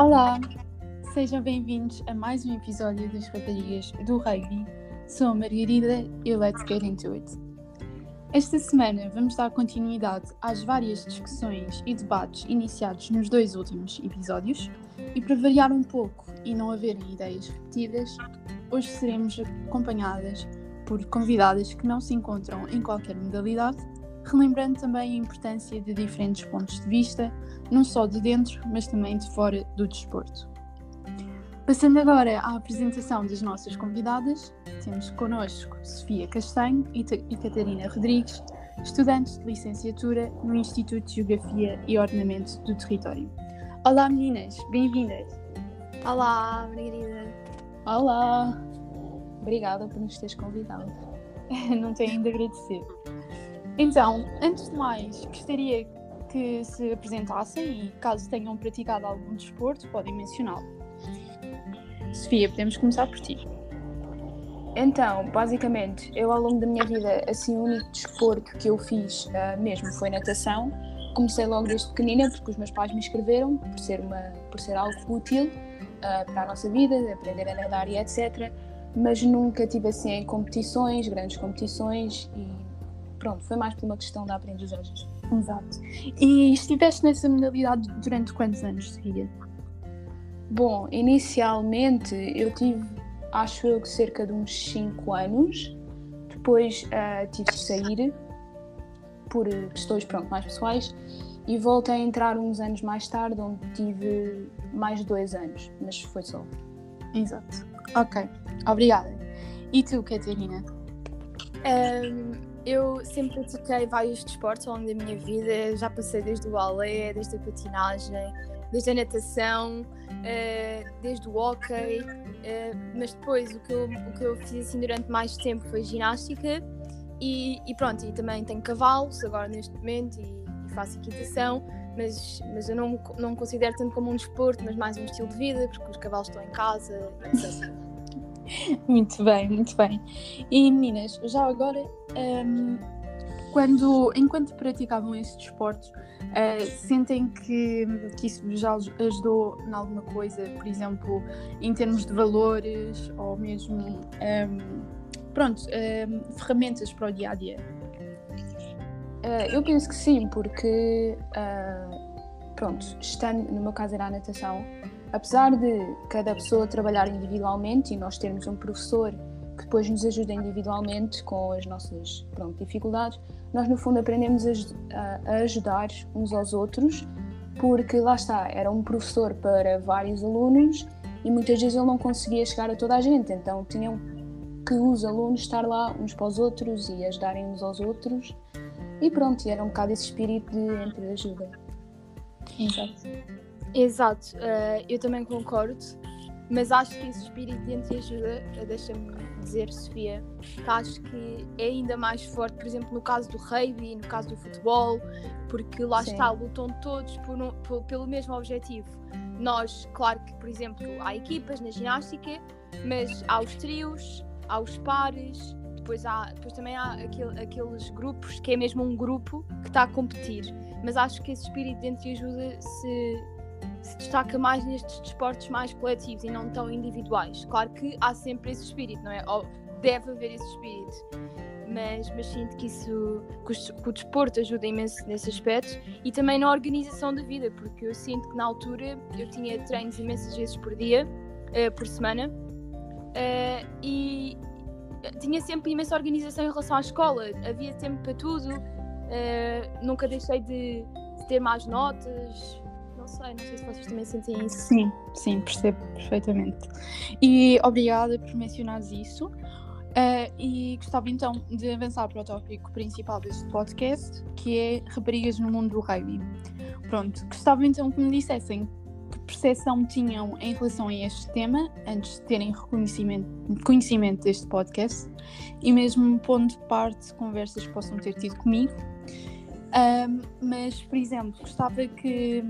Olá, sejam bem-vindos a mais um episódio das Raparigas do Rugby. Sou a Margarida e let's get into it. Esta semana vamos dar continuidade às várias discussões e debates iniciados nos dois últimos episódios e para variar um pouco e não haverem ideias repetidas, hoje seremos acompanhadas por convidadas que não se encontram em qualquer modalidade, relembrando também a importância de diferentes pontos de vista, não só de dentro, mas também de fora do desporto. Passando agora à apresentação das nossas convidadas, temos connosco Sofia Castanho e, e Catarina Rodrigues, estudantes de licenciatura no Instituto de Geografia e Ordenamento do Território. Olá meninas, bem-vindas! Olá, Margarida! Olá! Obrigada por nos teres convidado. Não tenho de agradecer. Então, antes de mais, gostaria que se apresentassem e, caso tenham praticado algum desporto, podem mencioná-lo. Sofia, podemos começar por ti. Então, basicamente, eu ao longo da minha vida, assim, o único desporto que eu fiz uh, mesmo foi natação. Comecei logo desde pequenina porque os meus pais me inscreveram por ser, uma, por ser algo útil uh, para a nossa vida, aprender a nadar e etc. Mas nunca tive assim competições, grandes competições e pronto, foi mais por uma questão da aprendizagem. Exato. E estiveste nessa modalidade durante quantos anos, Sofia? Bom, inicialmente eu tive, acho eu, que cerca de uns 5 anos. Depois uh, tive de sair por questões pronto, mais pessoais e voltei a entrar uns anos mais tarde, onde tive mais de dois anos, mas foi só. Exato. Ok, obrigada. E tu, Catarina? Um, eu sempre pratiquei vários desportos ao longo da minha vida, já passei desde o balé, desde a patinagem, desde a natação, uh, desde o hockey, uh, mas depois o que, eu, o que eu fiz assim durante mais tempo foi ginástica e, e pronto, e também tenho cavalos agora neste momento e, e faço equitação, mas, mas eu não, não considero tanto como um desporto, mas mais um estilo de vida, porque os cavalos estão em casa, etc. muito bem, muito bem. E meninas, já agora, um, quando, enquanto praticavam esse desporto, Uh, sentem que, que isso já ajudou em alguma coisa, por exemplo, em termos de valores ou mesmo um, pronto, um, ferramentas para o dia a dia? Uh, eu penso que sim, porque uh, pronto, estando, no meu caso era a natação, apesar de cada pessoa trabalhar individualmente e nós termos um professor que depois nos ajuda individualmente com as nossas pronto, dificuldades, nós no fundo aprendemos a, a, ajudar uns aos outros, porque lá está, era um professor para vários alunos e muitas vezes ele não conseguia chegar a toda a gente, então tinham que os alunos estar lá uns para os outros e ajudarem uns aos outros. E pronto, era um bocado esse espírito de entreajuda. Exato. Exato, uh, eu também concordo. Mas acho que esse espírito de entreajuda, eh, deixa-me dizer, Sofia, que acho que é ainda mais forte, por exemplo, no caso do rugby, no caso do futebol, porque lá Sim. está, lutam todos por um, por, pelo mesmo objetivo. Nós, claro que, por exemplo, há equipas na ginástica, mas há os trios, há os pares, depois, há, depois também há aquele, aqueles grupos que é mesmo um grupo que está a competir. Mas acho que esse espírito de entreajuda se se destaca mais nestes desportos mais coletivos e não tão individuais. Claro que há sempre esse espírito, não é? Ou deve haver esse espírito. Mas, mas sinto que isso que o, desporto ajuda imenso nesse aspecto e também na organização da vida, porque eu sinto que na altura eu tinha treinos imensas vezes por dia, uh, por semana, uh, e tinha sempre imensa organização em relação à escola, havia tempo para tudo, uh, nunca deixei de, de ter más notas, sei, não sei se vocês também sentem isso. Sim, sim, percebo perfeitamente. E obrigada por mencionares isso. Uh, e gostava então de avançar para o tópico principal deste podcast, que é raparigas no mundo do rugby. Pronto, gostava então que me dissessem que percepção tinham em relação a este tema antes de terem reconhecimento, conhecimento deste podcast e mesmo pondo de parte conversas que possam ter tido comigo. Mas, por exemplo, gostava que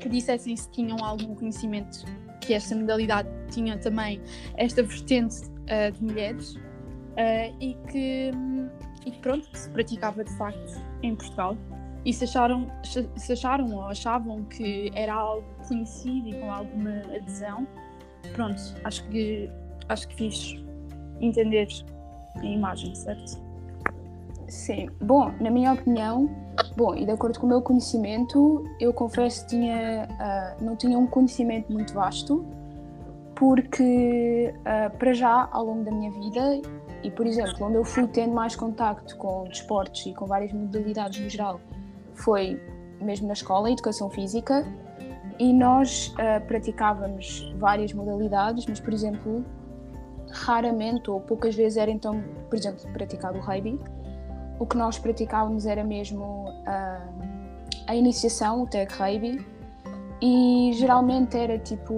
que dissessem se tinham algum conhecimento que esta modalidade tinha também esta vertente uh, de mulheres uh, e, que, e pronto, que se praticava de facto em Portugal e se acharam, se acharam ou achavam que era algo conhecido e com alguma adesão, pronto, acho que acho que fiz entender a imagem, certo? Sim, bom, na minha opinião, bom, e de acordo com o meu conhecimento, eu confesso que tinha, uh, não tinha um conhecimento muito vasto, porque uh, para já, ao longo da minha vida, e por exemplo, onde eu fui tendo mais contacto com desportos e com várias modalidades no geral, foi mesmo na escola, educação física, e nós uh, praticávamos várias modalidades, mas por exemplo, raramente ou poucas vezes era então, por exemplo, praticado o rugby. O que nós praticávamos era mesmo uh, a iniciação, o tag rugby, e geralmente era tipo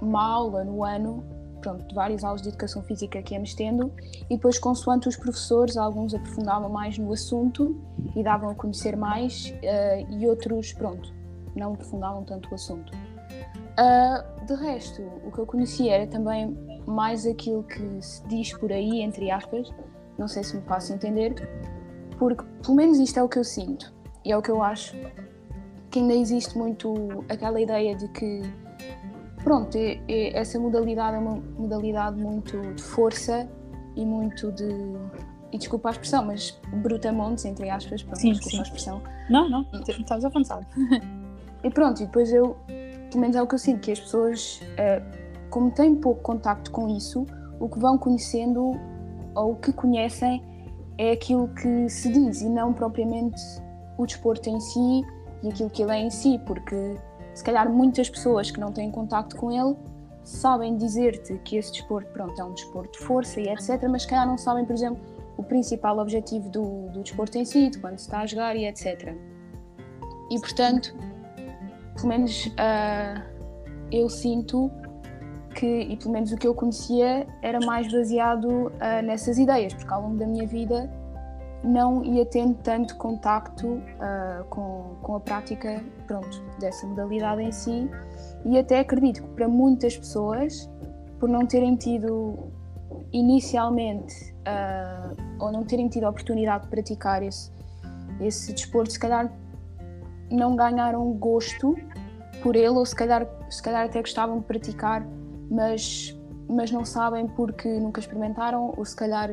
uma aula no ano, pronto, várias aulas de educação física que íamos tendo, e depois, consoante os professores, alguns aprofundavam mais no assunto e davam a conhecer mais, uh, e outros, pronto, não aprofundavam tanto o assunto. Uh, de resto, o que eu conhecia era também mais aquilo que se diz por aí, entre aspas, não sei se me faço entender, porque pelo menos isto é o que eu sinto e é o que eu acho que ainda existe muito aquela ideia de que pronto, é, é, essa modalidade é uma modalidade muito de força e muito de e desculpa a expressão, mas brutamontes, entre aspas, pronto, sim, desculpa sim. a expressão. Não, não, estás à vontade. e pronto, e depois eu, pelo menos é o que eu sinto, que as pessoas uh, como têm pouco contacto com isso, o que vão conhecendo ou o que conhecem é aquilo que se diz e não propriamente o desporto em si e aquilo que ele é em si, porque se calhar muitas pessoas que não têm contacto com ele sabem dizer-te que esse desporto pronto, é um desporto de força e etc, mas se calhar não sabem, por exemplo, o principal objetivo do, do desporto em si, de quando se está a jogar e etc. E portanto, pelo menos uh, eu sinto que, e pelo menos o que eu conhecia, era mais baseado uh, nessas ideias, porque ao longo da minha vida não ia tendo tanto contacto uh, com, com a prática pronto, dessa modalidade em si. E até acredito que para muitas pessoas, por não terem tido inicialmente uh, ou não terem tido a oportunidade de praticar esse, esse desporto, se calhar não ganharam gosto por ele ou se calhar, se calhar até gostavam de praticar mas, mas não sabem porque nunca experimentaram, ou se calhar,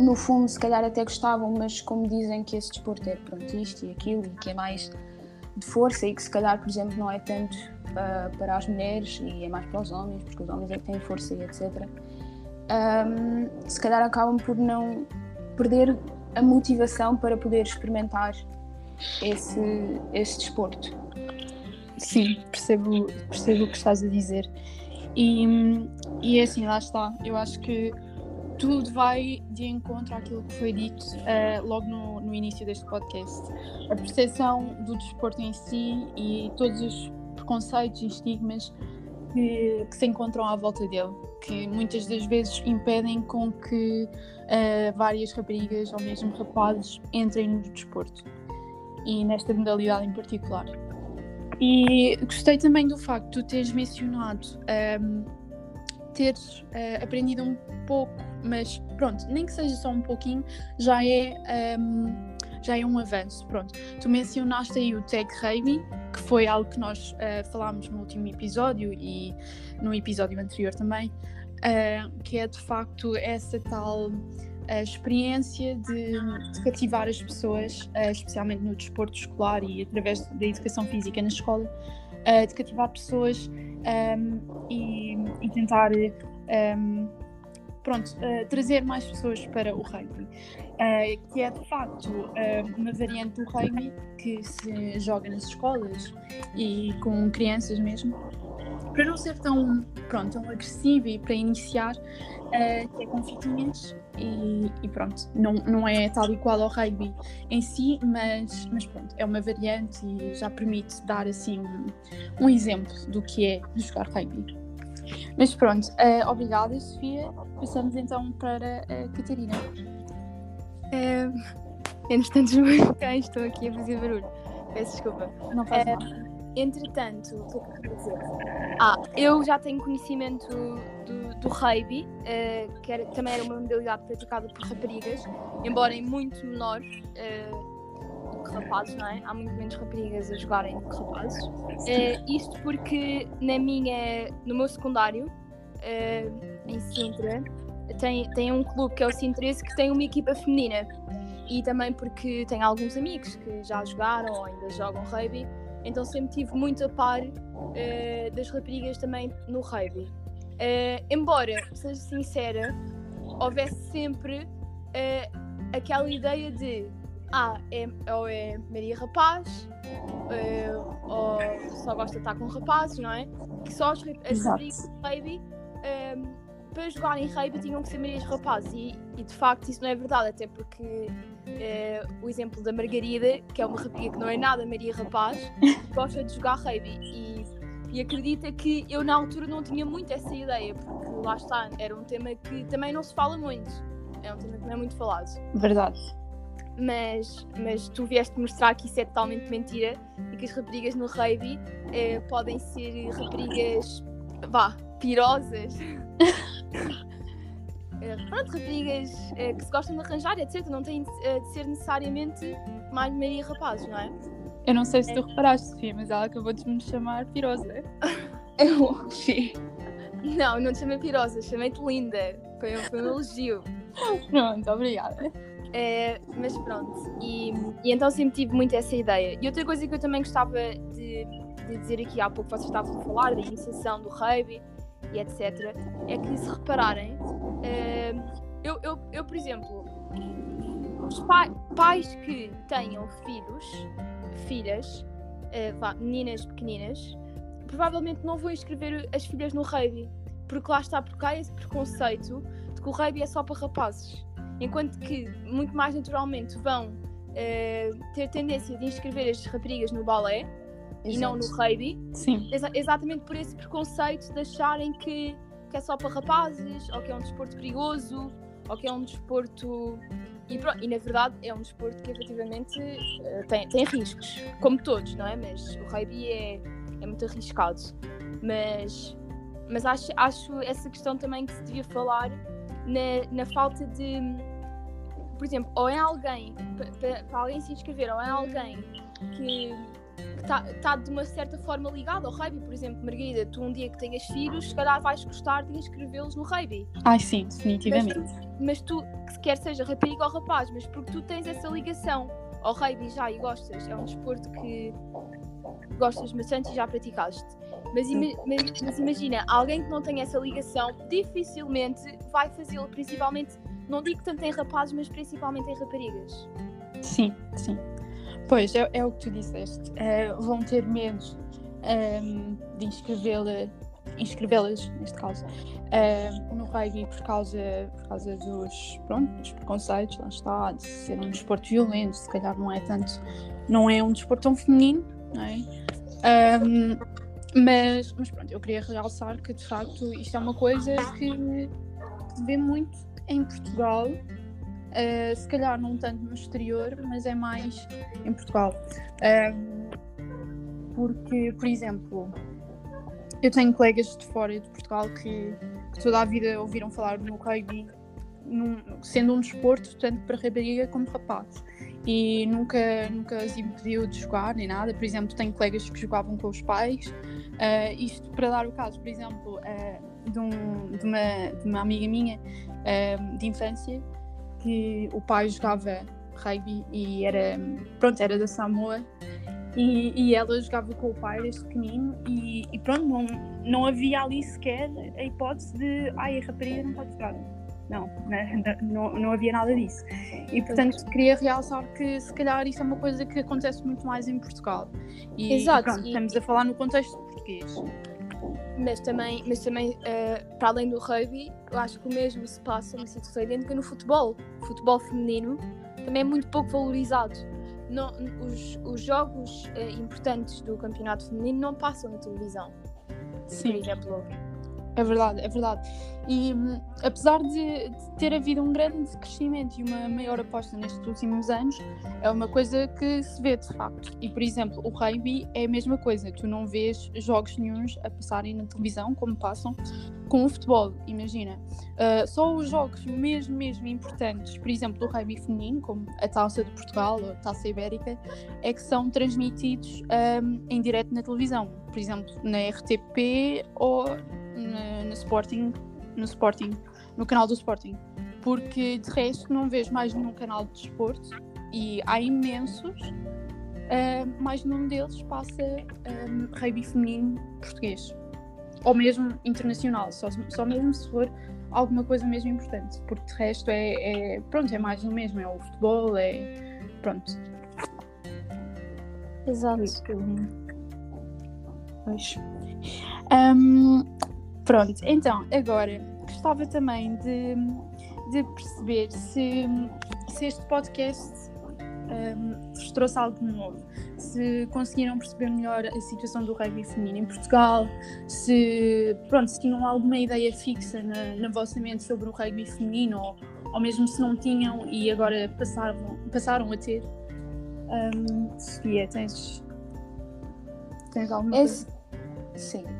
no fundo, se calhar até gostavam, mas como dizem que esse desporto é pronto, isto e aquilo, e que é mais de força e que se calhar, por exemplo, não é tanto uh, para as mulheres e é mais para os homens, porque os homens é que têm força e etc. Um, se calhar acabam por não perder a motivação para poder experimentar esse, esse desporto. Sim, percebo, percebo o que estás a dizer. E, e é assim, lá está. Eu acho que tudo vai de encontro àquilo que foi dito uh, logo no, no, início deste podcast. A percepção do desporto em si e todos os preconceitos e estigmas que, que se encontram à volta dele, que muitas das vezes impedem com que uh, várias raparigas ou mesmo rapazes entrem no desporto e nesta modalidade em particular. E gostei também do facto de teres mencionado um, teres uh, aprendido um pouco, mas pronto, nem que seja só um pouquinho, já é, um, já é um avanço. Pronto, tu mencionaste aí o Tech Rugby, que foi algo que nós uh, falámos no último episódio e no episódio anterior também, uh, que é de facto essa tal a experiência de, de cativar as pessoas, uh, especialmente no desporto escolar e através da educação física na escola, uh, de cativar pessoas um, ehm, e, e, tentar um, ehm, pronto, uh, trazer mais pessoas para o rugby, que é de facto uma variante do rugby que se joga nas escolas e com crianças mesmo, para não ser tão, pronto, tão agressivo e para iniciar, uh, que é com fitinhas e, e, pronto, não, não é tal e qual ao rugby em si, mas, mas pronto, é uma variante e já permite dar assim um exemplo do que é jogar rugby. Mas pronto, uh, obrigada Sofia. Passamos então para a Catarina. É, entretanto, os meus cães estão aqui a fazer barulho. Peço desculpa. Não faz é, mal. Entretanto, o que é que eu dizer? Ah, eu já tenho conhecimento do, do rugby, uh, que era, também era uma modalidade praticada por raparigas, embora em muito menor uh, que rapazes, não é? Há muito menos raparigas a jogarem do que rapazes. Uh, isto porque na minha, no meu secundário, uh, em Sintra, tem, tem um clube que é o Sintrese que tem uma equipa feminina. E também porque tenho alguns amigos que já jogaram ou ainda jogam rugby, então sempre tive muito a par uh, das raparigas também no rugby. embora, seja sincera, houvesse sempre aquela ideia de ah, é, ou é Maria Rapaz, uh, ou só gosta de estar com rapazes, não é? Que só as, as raparigas de um, ehm, para jogar em tinham que ser Marias Rapazes. E, e, de facto isso não é verdade, até porque uh, o exemplo da Margarida, que é uma rapariga que não é nada Maria Rapaz, gosta de jogar rugby. E, e acredita que eu na altura não tinha muito essa ideia, porque lá está, era um tema que também não se fala muito. É um tema que não é muito falado. Verdade mas, mas tu vieste mostrar que isso é totalmente mentira e que as raparigas no rugby eh, podem ser raparigas, vá, pirosas. eh, pronto, raparigas eh, que se gostam de arranjar, etc. Não têm eh, de ser necessariamente mais Maria rapazes, não é? Eu não sei se tu é. reparaste, Sofia, mas ela acabou de me chamar pirosa. Eu, sim. Não, não te chamei pirosa, chamei-te linda. Foi, foi um elogio. Pronto, obrigada. É, mas pronto, e, e, então sempre tive muito essa ideia. E outra coisa que eu também gostava de, de dizer aqui há pouco, vocês estavam a falar da iniciação do rugby e etc., é que se repararem, é, eu, eu, eu, por exemplo, os pai, pais que tenham filhos, filhas, vá, meninas pequeninas, provavelmente não vão inscrever as filhas no rugby, porque lá está, porque há esse preconceito de que o rugby é só para rapazes enquanto que muito mais naturalmente vão uh, ter tendência de inscrever as raparigas no balé Exato. e não no rugby. Sim. Exa exatamente por esse preconceito de acharem que, que é só para rapazes, ou que é um desporto perigoso, ou que é um desporto. E, pronto, e na verdade é um desporto que efetivamente uh, tem, tem riscos, como todos, não é? Mas o rugby é, é muito arriscado. Mas, mas acho, acho essa questão também que se devia falar na, na falta de. Por exemplo, ou é alguém, para alguém se inscrever, ou é alguém que está tá de uma certa forma ligado ao rugby, por exemplo, Margarida, tu um dia que tenhas filhos, se calhar vais gostar de inscrevê-los no rugby. Ai sim, definitivamente. Mas tu, mas tu, quer seja rapariga ou rapaz, mas porque tu tens essa ligação ao rugby já e gostas, é um desporto que gostas bastante e já praticaste. Mas, ima mas, mas, imagina, alguém que não tem essa ligação dificilmente vai fazê-lo, principalmente, não digo tanto em rapazes, mas principalmente em raparigas. Sim, sim. Pois, é, é o que tu disseste. Uh, vão ter medo um, ehm, de inscrevê-las, inscrevê-las neste caso, uh, no rugby por causa, por causa dos, pronto, dos preconceitos, lá está, de ser um desporto violento, se calhar não é tanto, não é um desporto tão feminino, não é? Um, mas, mas pronto, eu queria realçar que de facto isto é uma coisa que se vê muito em Portugal, uh, se calhar não tanto no exterior, mas é mais em Portugal. Um, porque, por exemplo, eu tenho colegas de fora de Portugal que, que toda a vida ouviram falar no rugby num, sendo um desporto tanto para rapariga como rapaz e nunca, nunca as impediu de jogar nem nada. Por exemplo, tenho colegas que jogavam com os pais. Uh, isto para dar o caso, por exemplo, uh, de, um, de, uma, de, uma, amiga minha uh, de infância que o pai jogava rugby e era, pronto, era da Samoa e, e ela jogava com o pai desde pequenino e, e, pronto, não, não havia ali sequer a hipótese de ai, a rapariga não pode jogar não, né, não, não havia nada disso. E portanto queria realçar que se calhar isso é uma coisa que acontece muito mais em Portugal. E, Exato. Pronto, e... estamos a falar no contexto português. Mas também, mas também uh, para além do rugby, eu acho que o mesmo se passa no situação idêntica no futebol. O futebol feminino também é muito pouco valorizado. Não, os, os jogos uh, importantes do campeonato feminino não passam na televisão. Sim. Por exemplo, É verdade, é verdade. E hum, apesar de, de, ter havido um grande crescimento e uma maior aposta nestes últimos anos, é uma coisa que se vê de facto. E por exemplo, o rugby é a mesma coisa. Tu não vês jogos nenhums a passarem na televisão como passam com o futebol. Imagina, uh, só os jogos mesmo, mesmo importantes, por exemplo, do rugby feminino, como a Taça de Portugal ou a Taça Ibérica, é que são transmitidos um, em direto na televisão. Por exemplo, na RTP ou na, no Sporting, no Sporting, no canal do Sporting, porque de resto não vejo mais nenhum canal de desporto e há imensos, uh, mais nenhum deles passa um, rugby feminino português ou mesmo internacional, só, só mesmo se for alguma coisa mesmo importante, porque de resto é, é pronto, é mais do mesmo, é o futebol, é pronto. Exato. Pois. Um, Pronto, então, agora gostava também de, de perceber se, se este podcast um, vos trouxe algo novo, se conseguiram perceber melhor a situação do rugby feminino em Portugal, se, pronto, se tinham alguma ideia fixa na, na vossa mente sobre o rugby feminino, ou, ou mesmo se não tinham e agora passaram, passaram a ter. Um, Sofia, tens, tens alguma Esse... coisa? Sim.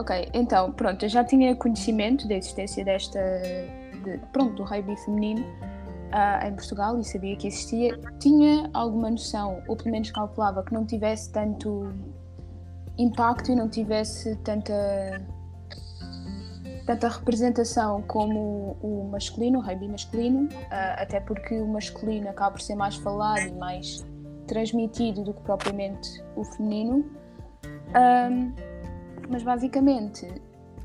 Ok, então, pronto, eu já tinha conhecimento da existência desta, de, pronto, do rugby feminino uh, em Portugal e sabia que existia. Tinha alguma noção, ou pelo menos calculava, que não tivesse tanto impacto e não tivesse tanta tanta representação como o masculino, o rugby masculino, uh, até porque o masculino acaba por ser mais falado e mais transmitido do que propriamente o feminino. Um, mas basicamente,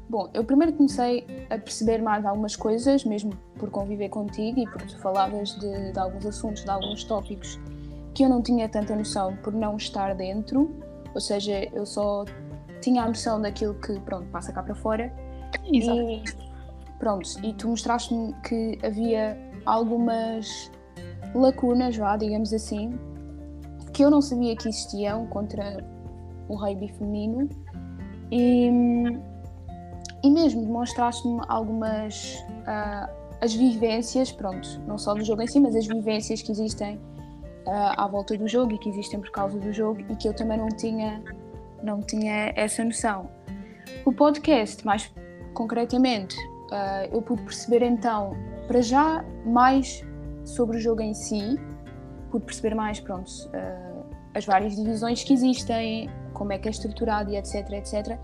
bom, eu primeiro comecei a perceber mais algumas coisas, mesmo por conviver contigo e porque tu falavas de, de alguns assuntos, de alguns tópicos que eu não tinha tanta noção por não estar dentro, ou seja, eu só tinha a noção daquilo que, pronto, passa cá para fora. Exato. E, pronto, e tu mostraste-me que havia algumas lacunas, vá, digamos assim, que eu não sabia que existiam contra o rugby feminino e, e mesmo demonstraste-me algumas uh, as vivências, pronto, não só do jogo em si, mas as vivências que existem uh, à volta do jogo e que existem por causa do jogo e que eu também não tinha, não tinha essa noção. O podcast, mais concretamente, uh, eu pude perceber então, para já, mais sobre o jogo em si, pude perceber mais, pronto, as várias divisões que existem, como é que é estruturado e etc, etc.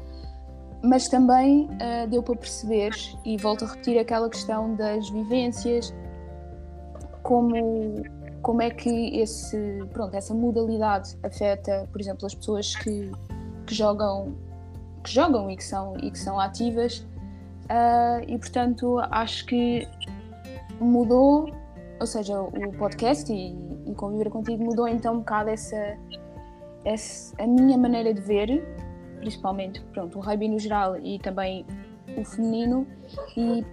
Mas também uh, deu para perceber, e volto a repetir aquela questão das vivências, como, como é que esse, pronto, essa modalidade afeta, por exemplo, as pessoas que, que jogam que jogam e que são, e que são ativas uh, e portanto acho que mudou, ou seja, o podcast e, e conviver contigo mudou então um bocado essa, a minha maneira de ver, principalmente pronto, o rugby no geral e também o feminino, e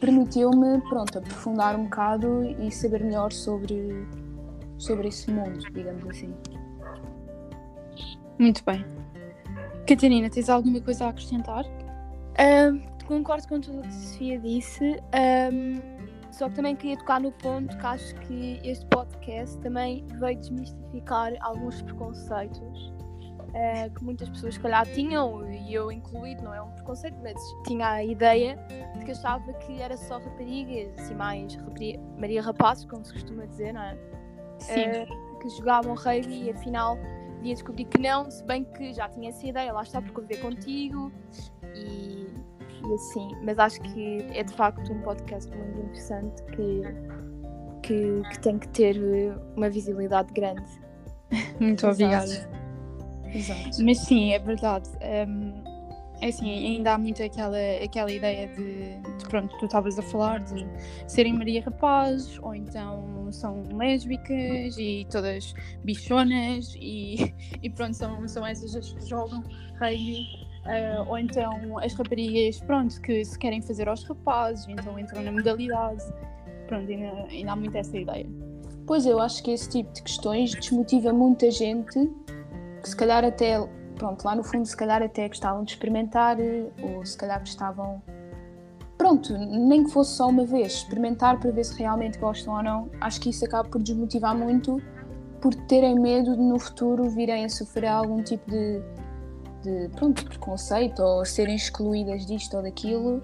permitiu-me pronto, aprofundar um bocado e saber melhor sobre, sobre esse mundo, digamos assim. Muito bem. Catarina, tens alguma coisa a acrescentar? Um, concordo com tudo o que a Sofia disse. Um, só que também queria tocar no ponto que acho que este podcast também veio desmistificar alguns preconceitos uh, que muitas pessoas, se calhar, tinham, e eu incluído, não é um preconceito, mas tinha a ideia de que achava que era só raparigas, assim, mais Maria Rapazes, como se costuma dizer, não é? Sim. Uh, que jogavam rugby e afinal via descobrir que não, se bem que já tinha essa ideia, lá está por conviver contigo e e assim, mas acho que é de facto um podcast muito interessante que, que, que tem que ter uma visibilidade grande. Muito obrigada. Exato. Mas sim, é verdade. Um, é assim, ainda há muito aquela, aquela ideia de, de pronto, tu estavas a falar de serem Maria Rapazes, ou então são lésbicas e todas bichonas e, e pronto, são, são essas as que jogam rugby Uh, ou então as raparigas, pronto, que se querem fazer aos rapazes, então entram na modalidade. Pronto, ainda, ainda há muito essa ideia. Pois eu acho que esse tipo de questões desmotiva muita gente que se calhar até pronto, lá no fundo se calhar até gostavam de experimentar, eh, ou se calhar gostavam, pronto, nem que fosse só uma vez, experimentar para ver se realmente gostam ou não, acho que isso acaba por desmotivar muito, por terem medo de no futuro virem a sofrer algum tipo de, de pronto, preconceito ou serem excluídas disto ou daquilo.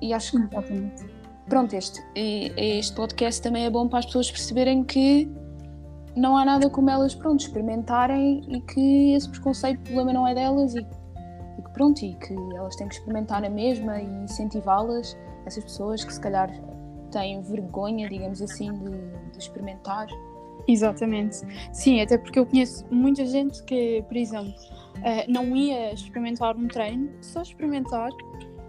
E acho que, Exatamente. pronto, este, este podcast também é bom para as pessoas perceberem que não há nada como elas, pronto, experimentarem e que esse preconceito, o problema não é delas e, e que pronto, e que elas têm que experimentar na mesma e incentivá-las, essas pessoas que se calhar têm vergonha, digamos assim, de, de experimentar. Exatamente. Sim, até porque eu conheço muita gente que, por exemplo, eh, não ia experimentar um treino, só experimentar,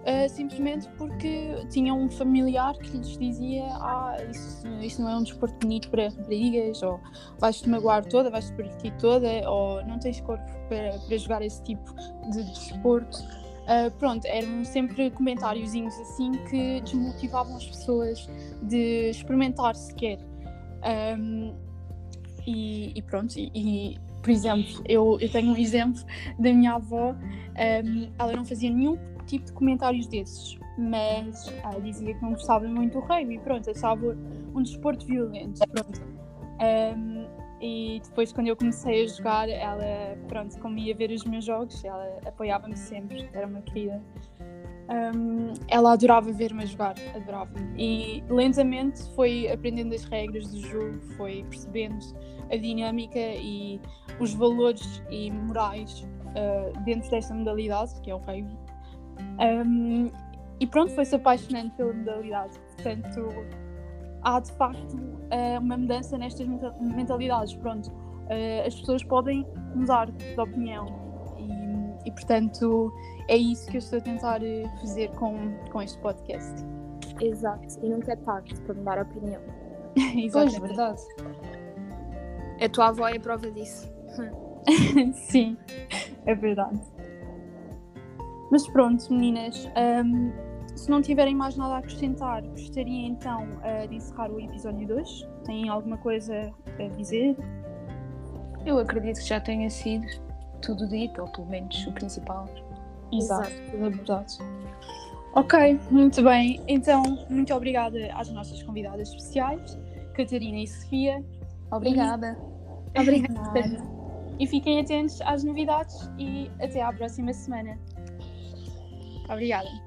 eh, simplesmente porque tinha um familiar que lhes dizia ah, isso, isso não é um desporto bonito para raparigas, ou vais-te magoar toda, vais-te partir toda, ou não tens corpo para, para jogar esse tipo de desporto. Uh, pronto, eram sempre comentáriozinhos assim que desmotivavam as pessoas de experimentar sequer. Um, e, e, pronto, e, e, por exemplo, eu, eu tenho um exemplo da minha avó, um, ela não fazia nenhum tipo de comentários desses, mas ela dizia que não gostava muito do rugby, pronto, achava um desporto violento, pronto. Um, e depois quando eu comecei a jogar, ela, pronto, como ia ver os meus jogos, ela apoiava-me sempre, era uma querida. Um, ela adorava ver-me jogar, adorava-me. E lentamente foi aprendendo as regras do jogo, foi percebendo a dinâmica e os valores e morais uh, dentro desta modalidade, que é o rugby. Um, e pronto, foi-se apaixonando pela modalidade. Portanto, há de facto uh, uma mudança nestas mentalidades. Pronto, uh, as pessoas podem mudar de opinião e, portanto, é isso que eu estou a tentar fazer com, com este podcast. Exato, e nunca é tarde para mudar a opinião. pois, é verdade. A tua avó é a prova disso. Sim, é verdade. Mas pronto, meninas, um, se não tiverem mais nada a acrescentar, gostaria então uh, de encerrar o episódio 2. Têm alguma coisa a dizer? Eu acredito que já tenha sido tudo dito, ou pelo menos o principal. Exato, verdade. Ok, muito bem. Então, muito obrigada às nossas convidadas especiais, Catarina e Sofia. Obrigada. E... Obrigada. E fiquem atentos às novidades e até à próxima semana. Obrigada.